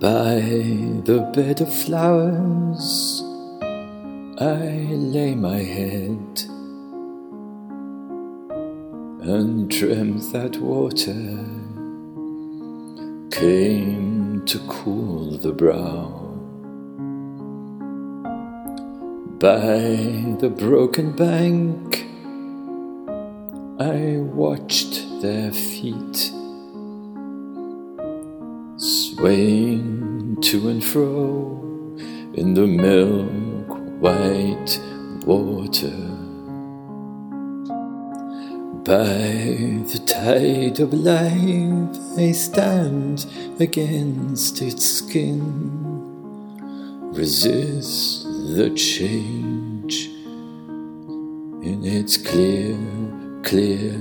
By the bed of flowers, I lay my head and dreamt that water came to cool the brow. By the broken bank, I watched their feet swaying to and fro in the milk white water. By the tide of life, I stand against its skin, resist the change in its clear, clear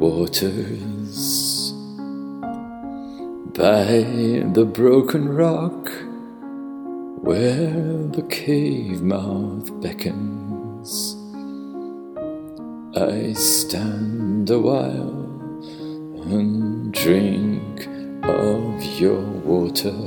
waters. By the broken rock, where the cave mouth beckons. I stand a while and drink of your water.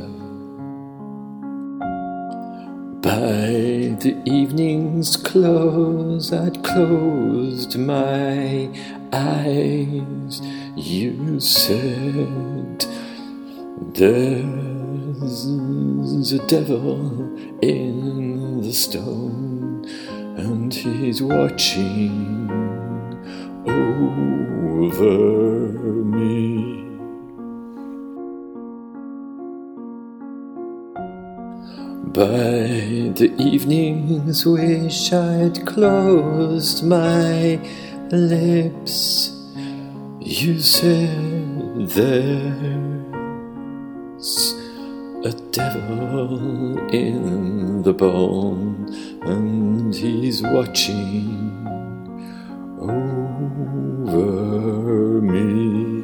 By the evening's close, I'd closed my eyes. You said, There's a devil in the stone, and he's watching over me. By the evening's wish I'd closed my lips. You said a devil in the bone, and he's watching over me.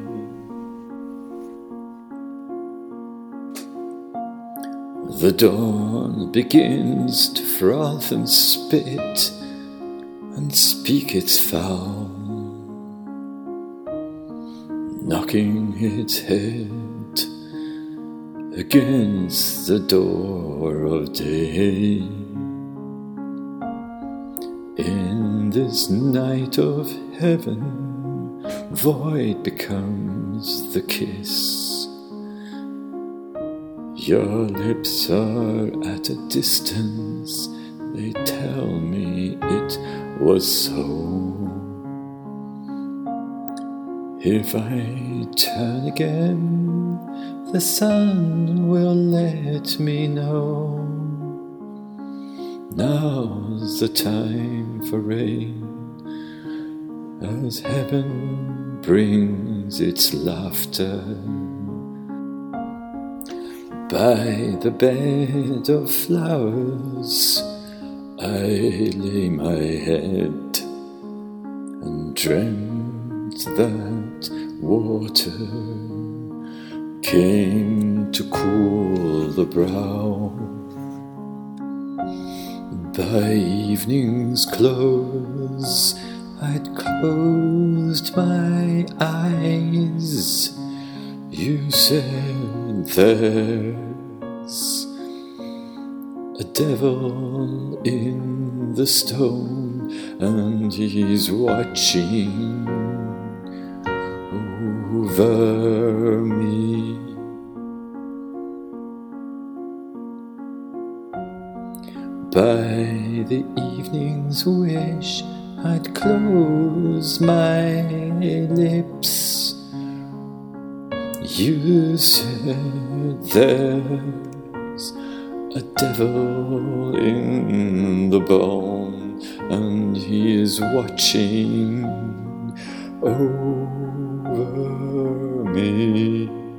The dawn begins to froth and spit and speak its foul, knocking its head against the door of day. In this night of heaven, void becomes the kiss. Your lips are at a distance, they tell me it was so. If I turn again, the sun will let me know. Now's the time for rain, as heaven brings its laughter. By the bed of flowers, I lay my head and dreamt that water came to cool the brow. By evening's close, I'd closed my eyes. You said there's a devil in the stone, and he's watching over me. By the evening's wish, I'd close my lips. You said there's a devil in the bone, and he is watching over me.